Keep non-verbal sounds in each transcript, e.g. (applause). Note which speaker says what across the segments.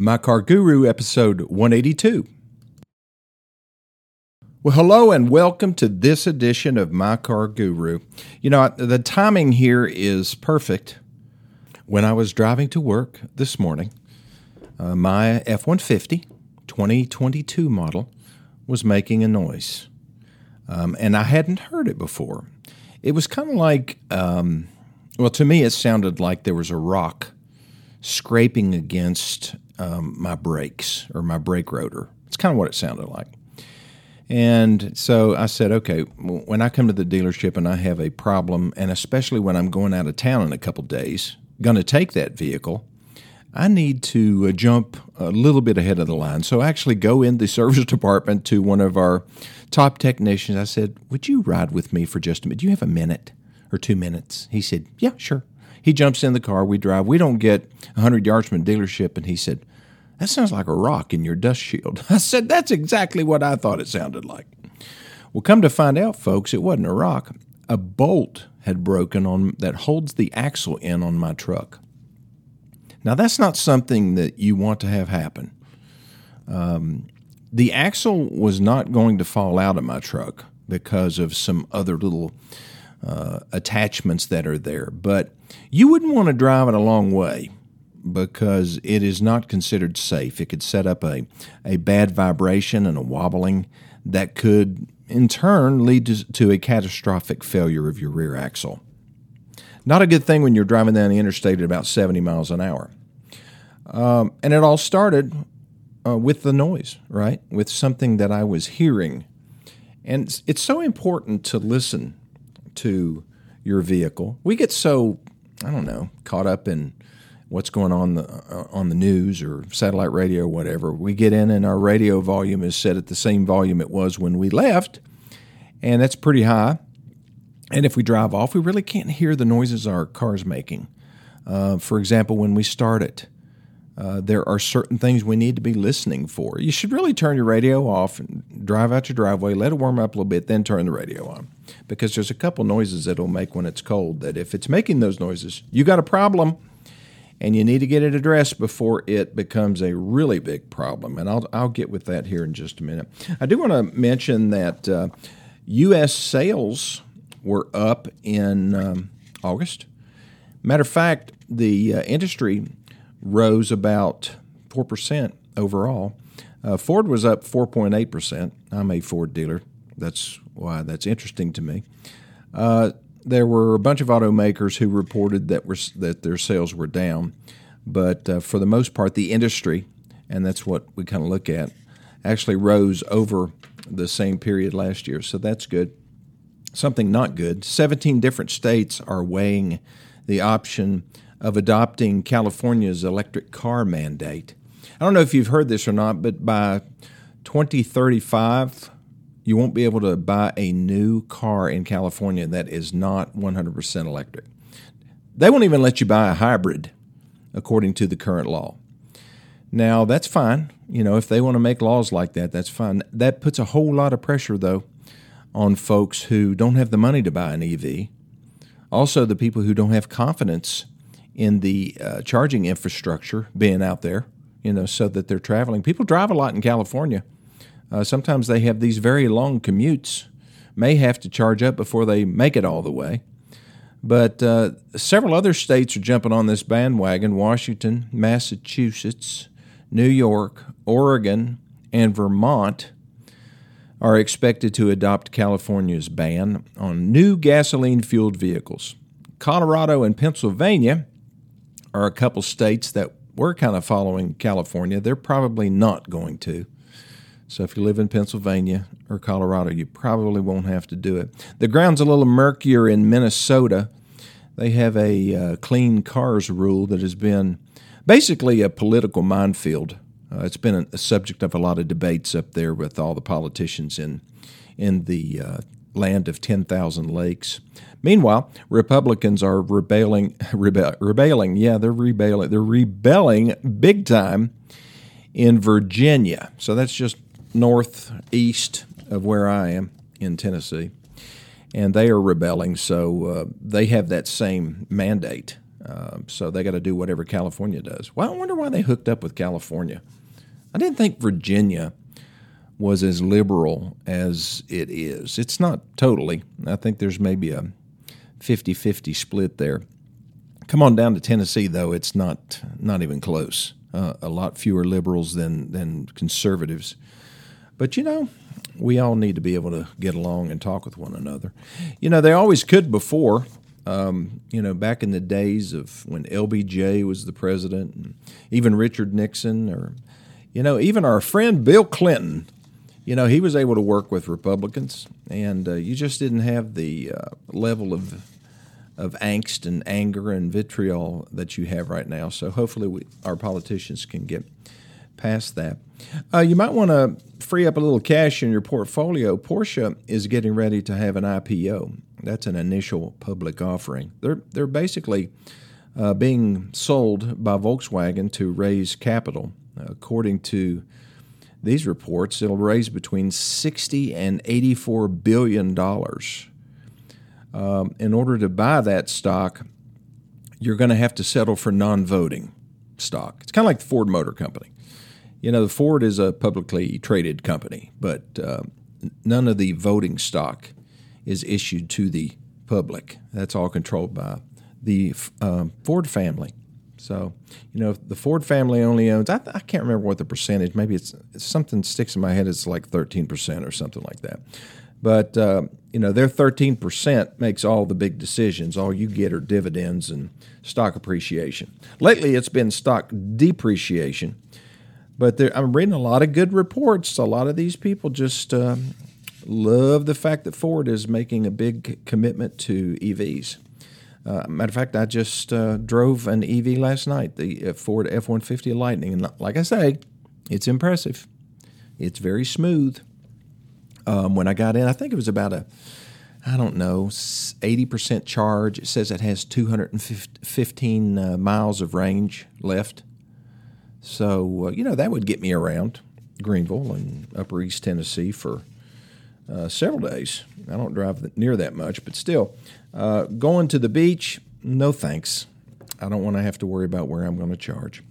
Speaker 1: My Car Guru, episode 182. Well, hello and welcome to this edition of My Car Guru. You know, the timing here is perfect. When I was driving to work this morning, uh, my F 150 2022 model was making a noise. Um, and I hadn't heard it before. It was kind of like, um, well, to me, it sounded like there was a rock scraping against um, my brakes or my brake rotor. It's kind of what it sounded like. And so I said, okay, when I come to the dealership and I have a problem, and especially when I'm going out of town in a couple days, going to take that vehicle, I need to uh, jump a little bit ahead of the line. So I actually go in the (laughs) service department to one of our top technicians. I said, Would you ride with me for just a minute? Do you have a minute or two minutes? He said, Yeah, sure. He jumps in the car, we drive. We don't get 100 yards from the dealership, and he said, That sounds like a rock in your dust shield. (laughs) I said, That's exactly what I thought it sounded like. Well, come to find out, folks, it wasn't a rock. A bolt had broken on that holds the axle in on my truck. Now, that's not something that you want to have happen. Um, the axle was not going to fall out of my truck because of some other little uh, attachments that are there, but you wouldn't want to drive it a long way because it is not considered safe. It could set up a, a bad vibration and a wobbling that could, in turn, lead to, to a catastrophic failure of your rear axle. Not a good thing when you're driving down the interstate at about 70 miles an hour. Um, and it all started uh, with the noise, right? With something that I was hearing. And it's so important to listen to your vehicle. We get so, I don't know, caught up in what's going on the, uh, on the news or satellite radio or whatever. We get in and our radio volume is set at the same volume it was when we left, and that's pretty high. And if we drive off, we really can't hear the noises our car's making. Uh, for example, when we start it, uh, there are certain things we need to be listening for. You should really turn your radio off and drive out your driveway, let it warm up a little bit, then turn the radio on. Because there's a couple noises it'll make when it's cold that if it's making those noises, you got a problem and you need to get it addressed before it becomes a really big problem. And I'll, I'll get with that here in just a minute. I do want to mention that uh, U.S. sales were up in um, August. Matter of fact, the uh, industry rose about 4% overall. Uh, Ford was up 4.8%. I'm a Ford dealer. That's why that's interesting to me. There were a bunch of automakers who reported that were that their sales were down, but uh, for the most part, the industry, and that's what we kind of look at, actually rose over the same period last year. So that's good. Something not good. 17 different states are weighing the option of adopting California's electric car mandate. I don't know if you've heard this or not, but by 2035, you won't be able to buy a new car in California that is not 100% electric. They won't even let you buy a hybrid, according to the current law. Now, that's fine. You know, if they want to make laws like that, that's fine. That puts a whole lot of pressure, though, on folks who don't have the money to buy an EV. Also, the people who don't have confidence in the uh, charging infrastructure being out there, you know, so that they're traveling. People drive a lot in California. Uh, sometimes they have these very long commutes, may have to charge up before they make it all the way. But uh, several other states are jumping on this bandwagon Washington, Massachusetts, New York, Oregon, and Vermont are expected to adopt California's ban on new gasoline fueled vehicles. Colorado and Pennsylvania are a couple states that were kind of following California. They're probably not going to. So if you live in Pennsylvania or Colorado, you probably won't have to do it. The ground's a little murkier in Minnesota. They have a uh, clean cars rule that has been basically a political minefield. Uh, it's been a, subject of a lot of debates up there with all the politicians in in the uh, land of 10,000 lakes. Meanwhile, Republicans are rebelling, (laughs) rebe- rebelling. Yeah, they're rebelling. They're rebelling big time in Virginia. So that's just northeast of where I am in Tennessee, and they are rebelling. So uh, they have that same mandate Uh, so they got to do whatever California does. Well, I wonder why they hooked up with California. I didn't think Virginia was as liberal as it is. It's not totally. I think there's maybe a 50 50 split there. Come on down to Tennessee, though, it's not, not even close. Uh, a lot fewer liberals than, than conservatives. But you know, we all need to be able to get along and talk with one another. You know, they always could before. Um, you know, back in the days of when LBJ was the president, and even Richard Nixon, or, you know, even our friend Bill Clinton, you know, he was able to work with Republicans, and uh, you just didn't have the uh, level of of angst and anger and vitriol that you have right now. So hopefully, we, our politicians can get past that. Uh, you might want to free up a little cash in your portfolio. Porsche is getting ready to have an IPO. That's an initial public offering. They're they're basically uh, being sold by Volkswagen to raise capital. According to these reports, it'll raise between 60 and 84 billion dollars um, in order to buy that stock, you're going to have to settle for non voting stock. It's kind of like the Ford Motor Company. You know, the Ford is a publicly traded company, but uh, none of the voting stock is issued to the public. That's all controlled by the uh, Ford family. So, you know, the Ford family only owns, I, I, can't remember what the percentage, maybe it's, it's something sticks in my head, it's like 13% or something like that. But uh, you know, their 13% makes all the big decisions. All you get are dividends and stock appreciation. Lately, it's been stock depreciation. But there, I'm reading a lot of good reports. A lot of these people just uh, love the fact that Ford is making a big commitment to EVs. Uh, matter of fact, I just uh, drove an EV last night, the uh, Ford F 150 Lightning. And like I say, it's impressive. It's very smooth um, when I got in. I think it was about a, I don't know, 80% charge. It says it has 215 uh, miles of range left. So, uh, you know, that would get me around Greeneville and Upper East Tennessee for uh, several days. I don't drive near that much, but still. Uh, going to the beach, no thanks. I don't want to have to worry about where I'm going to charge.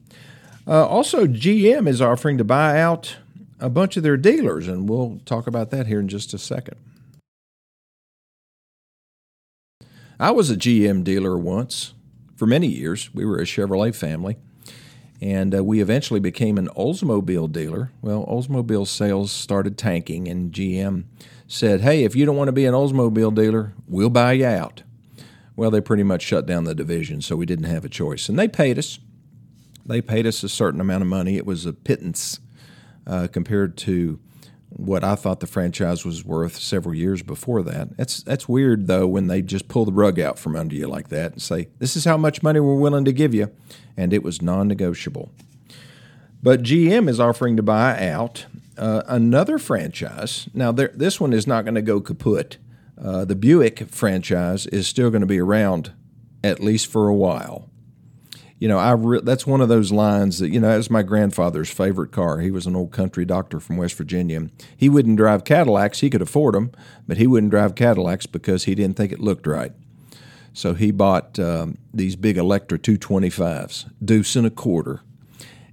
Speaker 1: Uh, also, GM is offering to buy out a bunch of their dealers, and we'll talk about that here in just a second. I was a GM dealer once for many years. We were a Chevrolet family, and uh, we eventually became an Oldsmobile dealer. Well, Oldsmobile sales started tanking, and GM said, Hey, if you don't want to be an Oldsmobile dealer, we'll buy you out. Well, they pretty much shut down the division, so we didn't have a choice. And they paid us. They paid us a certain amount of money. It was a pittance uh, compared to what I thought the franchise was worth several years before that. That's that's weird though when they just pull the rug out from under you like that and say, "This is how much money we're willing to give you," and it was non-negotiable. But GM is offering to buy out uh, another franchise. Now, this one is not going to go kaput. Uh, the Buick franchise is still going to be around at least for a while you know, I re- that's one of those lines that you know that's my grandfather's favorite car. He was an old country doctor from West Virginia. He wouldn't drive Cadillacs; he could afford them, but he wouldn't drive Cadillacs because he didn't think it looked right. So he bought um, these big Electra 225s, deuce and a quarter,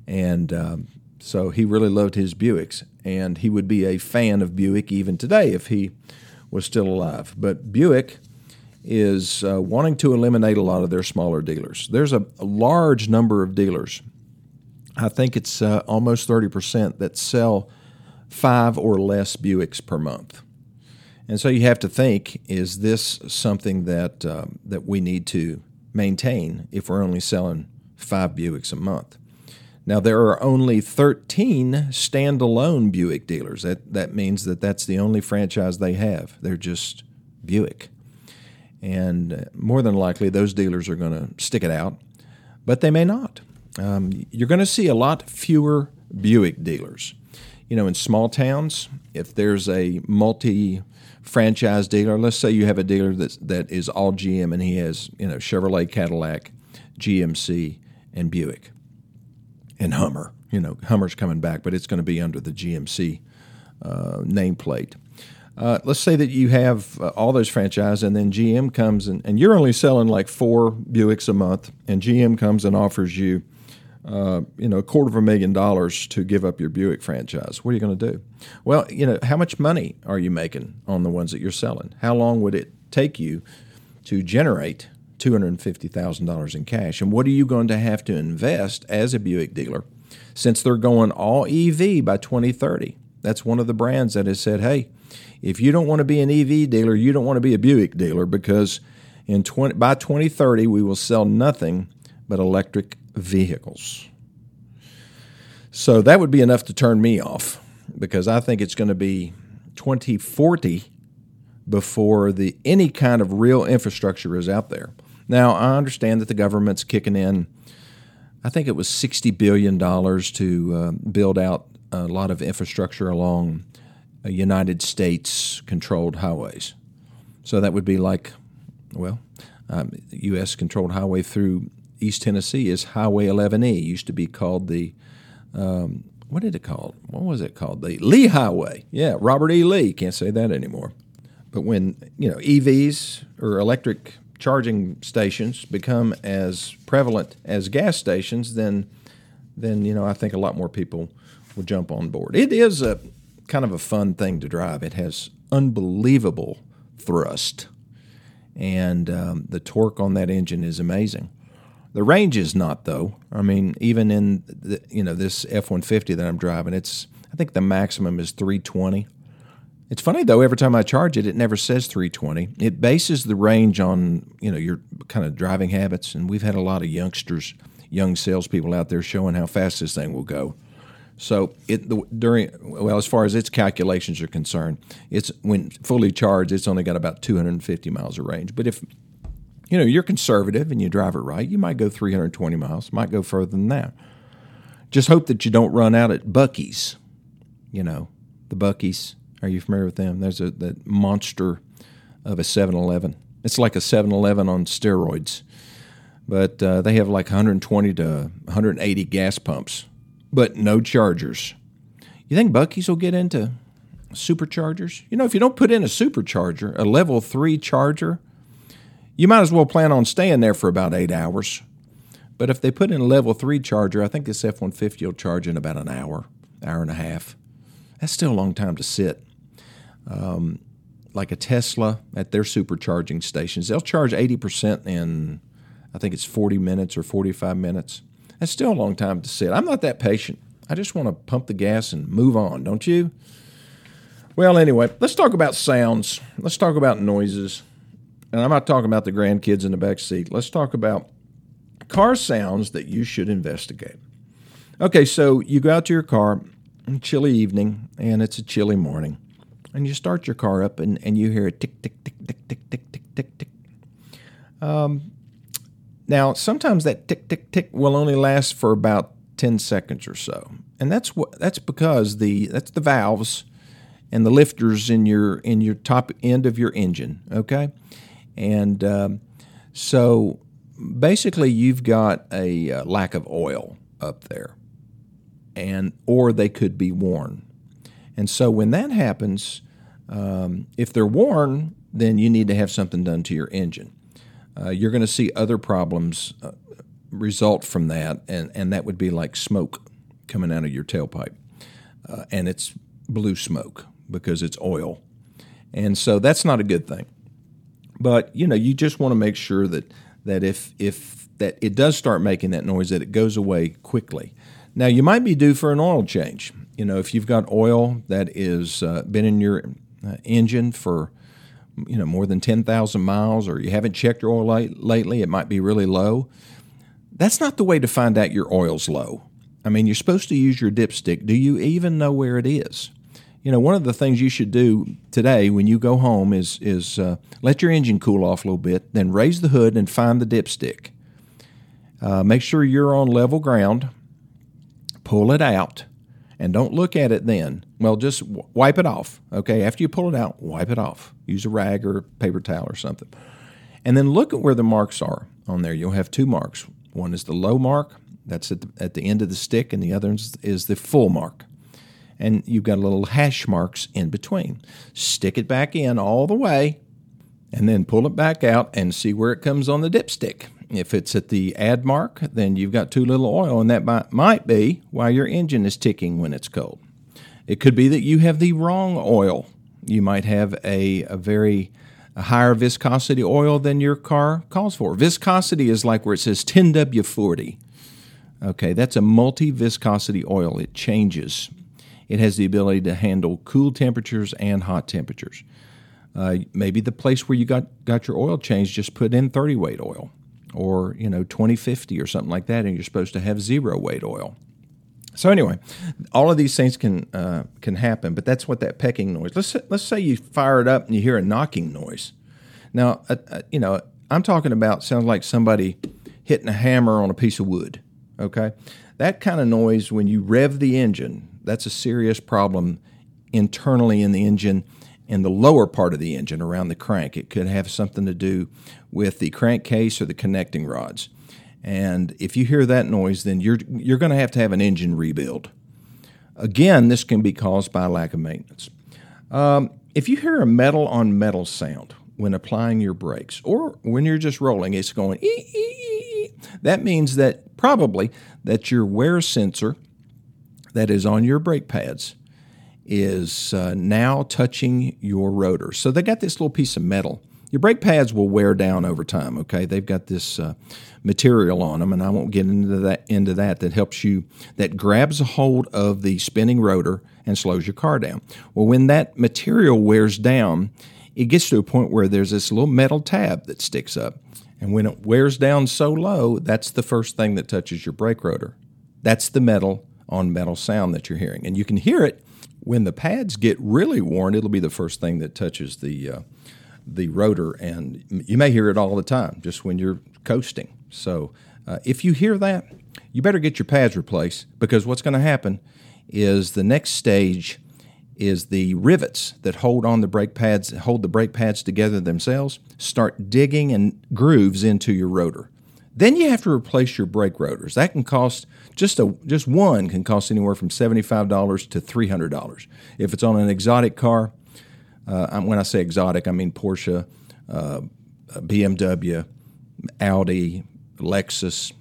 Speaker 1: and um, so he really loved his Buicks, and he would be a fan of Buick even today if he was still alive. But Buick is uh, wanting to eliminate a lot of their smaller dealers. There's a, a large number of dealers. I think it's uh, almost 30% that sell five or less Buicks per month. And so you have to think is this something that, uh, that we need to maintain if we're only selling five Buicks a month? Now, there are only 13 standalone Buick dealers. That, that means that that's the only franchise they have. They're just Buick. And more than likely, those dealers are going to stick it out, but they may not. Um, you're going to see a lot fewer Buick dealers. You know, in small towns, if there's a multi franchise dealer, let's say you have a dealer that's, that is all GM and he has, you know, Chevrolet, Cadillac, GMC, and Buick, and Hummer. You know, Hummer's coming back, but it's going to be under the GMC uh, nameplate. Uh, let's say that you have uh, all those franchise, and then GM comes and, and you're only selling like four Buicks a month, and GM comes and offers you, uh, you know, a quarter of a million dollars to give up your Buick franchise. What are you going to do? Well, you know, how much money are you making on the ones that you're selling? How long would it take you to generate $250,000 in cash? And what are you going to have to invest as a Buick dealer since they're going all EV by 2030? That's one of the brands that has said, hey, if you don't want to be an EV dealer, you don't want to be a Buick dealer because in 20, by 2030 we will sell nothing but electric vehicles. So that would be enough to turn me off because I think it's going to be 2040 before the any kind of real infrastructure is out there. Now, I understand that the government's kicking in I think it was 60 billion dollars to uh, build out a lot of infrastructure along United States controlled highways. So that would be like, well, um, U.S. controlled highway through East Tennessee is Highway 11E. It used to be called the, um, what did it called? What was it called? The Lee Highway. Yeah, Robert E. Lee. Can't say that anymore. But when you know EVs or electric charging stations become as prevalent as gas stations, then then you know I think a lot more people will jump on board. It is a kind of a fun thing to drive. It has unbelievable thrust, and um, the torque on that engine is amazing. The range is not though. I mean, even in the, you know this F one fifty that I'm driving, it's I think the maximum is 320. It's funny though. Every time I charge it, it never says 320. It bases the range on you know your kind of driving habits, and we've had a lot of youngsters, young salespeople out there showing how fast this thing will go. So it during well, as far as its calculations are concerned, it's when fully charged, it's only got about 250 miles of range. But if you know you're conservative and you drive it right, you might go 320 miles, might go further than that. Just hope that you don't run out at Buc-ee's. You know, the Buc-ee's. Are you familiar with them? There's a that monster of a 7-Eleven. It's like a 7-Eleven on steroids, but uh, they have like 120 to 180 gas pumps but no chargers. You think Buc-ee's will get into superchargers? You know, if you don't put in a supercharger, a level three charger, you might as well plan on staying there for about eight hours. But if they put in a level three charger, I think this F 150 will charge in about an hour, hour and a half. That's still a long time to sit. Um, like a Tesla at their supercharging stations, they'll charge 80% in, I think it's 40 minutes or 45 minutes. That's still a long time to sit. I'm not that patient. I just want to pump the gas and move on, don't you? Well, anyway, let's talk about sounds. Let's talk about noises. And I'm not talking about the grandkids in the back seat. Let's talk about car sounds that you should investigate. Okay, so you go out to your car, chilly evening, and it's a chilly morning, and you start your car up, and, and you hear a tick, tick, tick, tick, tick, tick, tick, tick, tick. Um, now, sometimes that tick tick tick will only last for about 10 seconds or so. And that's what that's because the that's the valves and the lifters in your in your top end of your engine, okay? And um, so basically you've got a uh, lack of oil up there. And or they could be worn. And so when that happens, um, if they're worn, then you need to have something done to your engine uh, you're going to see other problems uh, result from that, and, and that would be like smoke coming out of your tailpipe. Uh, and it's blue smoke because it's oil. And so that's not a good thing. But you know, you just want to make sure that that if if that it does start making that noise, that it goes away quickly. Now you might be due for an oil change. You know, if you've got oil that is uh, been in your uh, engine for you know more than 10,000 miles or you haven't checked your oil light lately, it might be really low. That's not the way to find out your oil's low. I mean, you're supposed to use your dipstick. Do you even know where it is? You know, one of the things you should do today when you go home is is uh, let your engine cool off a little bit, then raise the hood and find the dipstick. Uh, make sure you're on level ground. Pull it out, and don't look at it then. Well, just wipe it off. Okay, after you pull it out, wipe it off. Use a rag or paper towel or something. And then look at where the marks are on there. You'll have two marks. One is the low mark, that's at the, at the end of the stick, and the other is the full mark. and you've got little hash marks in between. Stick it back in all the way, and then pull it back out and see where it comes on the dipstick. If it's at the add mark, then you've got too little oil, and that might, might be why your engine is ticking when it's cold. It could be that you have the wrong oil. You might have a, a very a higher viscosity oil than your car calls for. Viscosity is like where it says 10W40. Okay, that's a multi viscosity oil. It changes. It has the ability to handle cool temperatures and hot temperatures. Uh, maybe the place where you got, got your oil changed just put in 30 weight oil or you know 2050 or something like that and you're supposed to have zero weight oil so anyway, all of these things can uh, can happen, but that's what that pecking noise. Let's let's say you fire it up and you hear a knocking noise. Now, uh, uh, you know, I'm talking about sounds like somebody hitting a hammer on a piece of wood. Okay, that kind of noise when you rev the engine, that's a serious problem internally in the engine in the lower part of the engine around the crank. It could have something to do with the crankcase or the connecting rods. And if you hear that noise, then you're, you're going to have to have an engine rebuild. Again, this can be caused by lack of maintenance. Um, if you hear a metal on metal sound when applying your brakes or when you're just rolling, it's going ee, ee, ee, that means that probably that your wear sensor that is on your brake pads is uh, now touching your rotor. So they got this little piece of metal your brake pads will wear down over time. Okay, they've got this uh, material on them, and I won't get into that into that. That helps you that grabs a hold of the spinning rotor and slows your car down. Well, when that material wears down, it gets to a point where there's this little metal tab that sticks up, and when it wears down so low, that's the first thing that touches your brake rotor. That's the metal on metal sound that you're hearing, and you can hear it when the pads get really worn. It'll be the first thing that touches the uh, the rotor, and you may hear it all the time just when you're coasting. So uh, if you hear that, you better get your pads replaced because what's going to happen is the next stage is the rivets that hold on the brake pads hold the brake pads together themselves start digging and grooves into your rotor then you have to replace your brake rotors that can cost just a just one can cost anywhere from $75 to $300 if it's on an exotic car uh, when I say exotic, I mean Porsche, uh, BMW, Audi, Lexus.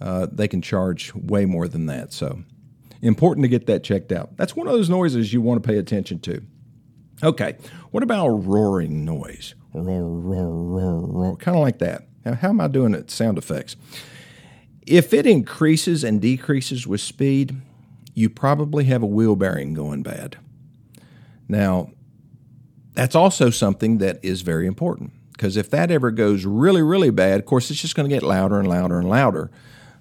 Speaker 1: Uh, they can charge way more than that. So, important to get that checked out. That's one of those noises you want to pay attention to. Okay, what about roaring noise? Roar, roar, roar, roar, kind of like that. Now, how am I doing it? Sound effects. If it increases and decreases with speed, you probably have a wheel bearing going bad. Now, that's also something that is very important because if that ever goes really, really bad, of course, it's just going to get louder and louder and louder.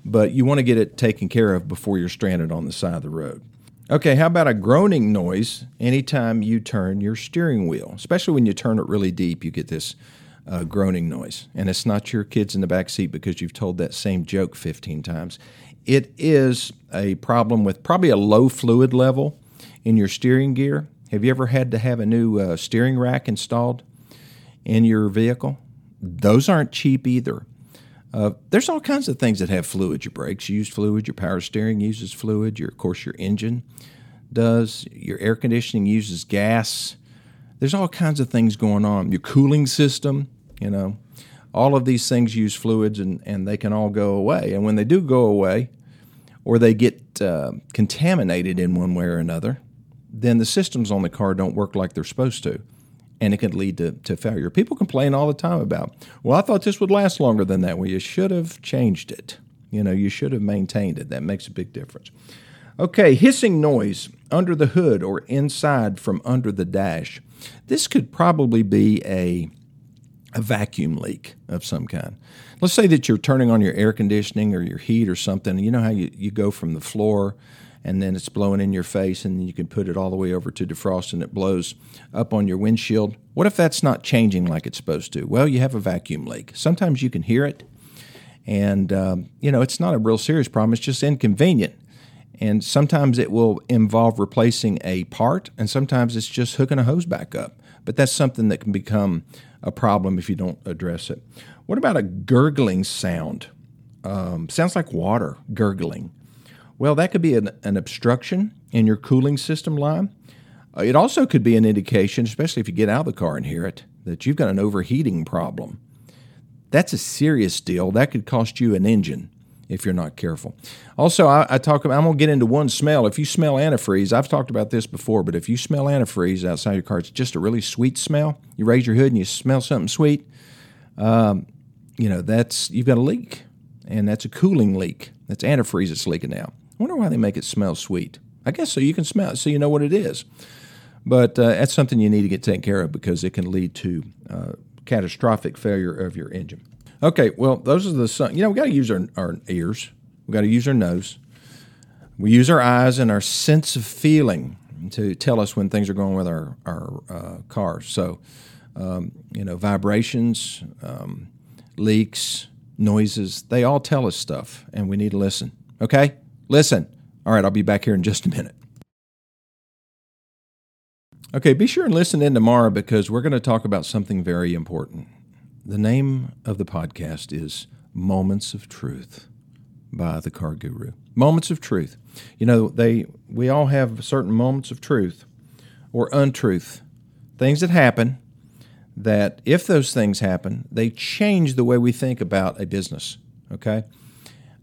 Speaker 1: But you want to get it taken care of before you're stranded on the side of the road. Okay, how about a groaning noise anytime you turn your steering wheel? Especially when you turn it really deep, you get this uh, groaning noise. And it's not your kids in the back seat because you've told that same joke 15 times. It is a problem with probably a low fluid level in your steering gear have you ever had to have a new uh, steering rack installed in your vehicle? Those aren't cheap either. Uh, there's all kinds of things that have fluid. Your brakes use fluid. Your power steering uses fluid. Your, of course, your engine does. Your air conditioning uses gas. There's all kinds of things going on. Your cooling system, you know, all of these things use fluids, and, and they can all go away. And when they do go away, or they get uh, contaminated in one way or another, then the systems on the car don't work like they're supposed to. And it can lead to, to failure. People complain all the time about, well, I thought this would last longer than that. Well, you should have changed it. You know, you should have maintained it. That makes a big difference. Okay, hissing noise under the hood or inside from under the dash. This could probably be a, a vacuum leak of some kind. Let's say that you're turning on your air conditioning or your heat or something. You know how you, you go from the floor and then it's blowing in your face, and you can put it all the way over to defrost, and it blows up on your windshield. What if that's not changing like it's supposed to? Well, you have a vacuum leak. Sometimes you can hear it, and um, you know it's not a real serious problem. It's just inconvenient, and sometimes it will involve replacing a part, and sometimes it's just hooking a hose back up. But that's something that can become a problem if you don't address it. What about a gurgling sound? Um, sounds like water gurgling. Well, that could be an, an obstruction in your cooling system line. Uh, it also could be an indication, especially if you get out of the car and hear it, that you've got an overheating problem. That's a serious deal. That could cost you an engine if you're not careful. Also, I, I talk about, I'm to get into one smell. If you smell antifreeze, I've talked about this before, but if you smell antifreeze outside your car, it's just a really sweet smell. You raise your hood and you smell something sweet. Um, you know, that's, you've got a leak, and that's a cooling leak. That's antifreeze that's leaking out. I wonder why they make it smell sweet. I guess so you can smell it, so you know what it is. But uh, that's something you need to get taken care of because it can lead to uh, catastrophic failure of your engine. Okay, well, those are the sun. you know we got to use our, our ears, we got to use our nose, we use our eyes and our sense of feeling to tell us when things are going with our our uh, cars. So, um, you know, vibrations, um, leaks, noises, they all tell us stuff, and we need to listen. Okay, listen. All right, I'll be back here in just a minute. Okay, be sure and listen in tomorrow because we're going to talk about something very important. The name of the podcast is Moments of Truth by the Car Guru. Moments of Truth. You know, they we all have certain moments of truth or untruth, things that happen that if those things happen, they change the way we think about a business. Okay,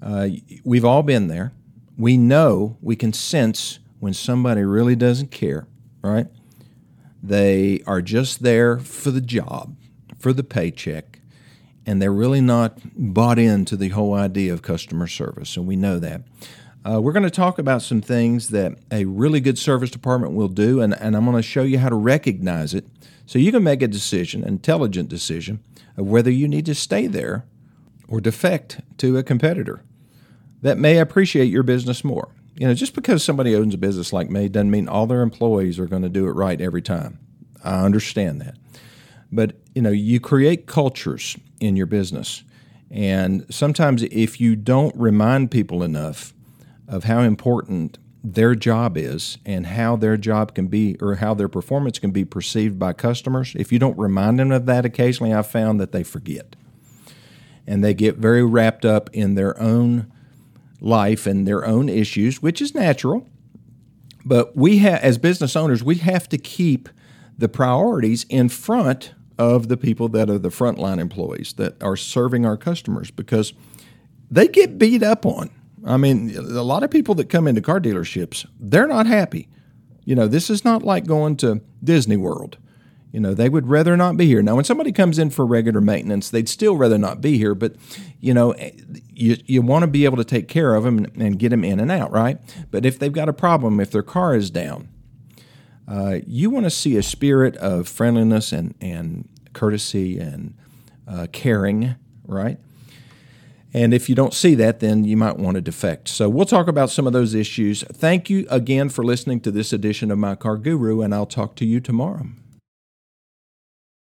Speaker 1: uh, we've all been there. We know we can sense when somebody really doesn't care. Right? They are just there for the job, for the paycheck, and they're really not bought into the whole idea of customer service, and we know that. Uh, we're going to talk about some things that a really good service department will do, and, and I'm going to show you how to recognize it so you can make a decision, intelligent decision, of whether you need to stay there or defect to a competitor that may appreciate your business more you know, just because somebody owns a business like me doesn't mean all their employees are going to do it right every time. I understand that. But, you know, you create cultures in your business. And sometimes if you don't remind people enough of how important their job is and how their job can be or how their performance can be perceived by customers, if you don't remind them of that occasionally, I've found that they forget. And they get very wrapped up in their own life and their own issues, which is natural. But we have, as business owners, we have to keep the priorities in front of the people that are the frontline employees that are serving our customers because they get beat up on. I mean, a lot of people that come into car dealerships, they're not happy. You know, this is not like going to Disney World you know, they would rather not be here. Now, when somebody comes in for regular maintenance, they'd still rather not be here, but, you know, eh, you, you want to be able to take care of them and, and get them in and out, right? But if they've got a problem, if their car is down, uh, you want to see a spirit of friendliness and, and courtesy and uh, caring, right? And if you don't see that, then you might want to defect. So we'll talk about some of those issues. Thank you again for listening to this edition of My Car Guru, and I'll talk to you tomorrow.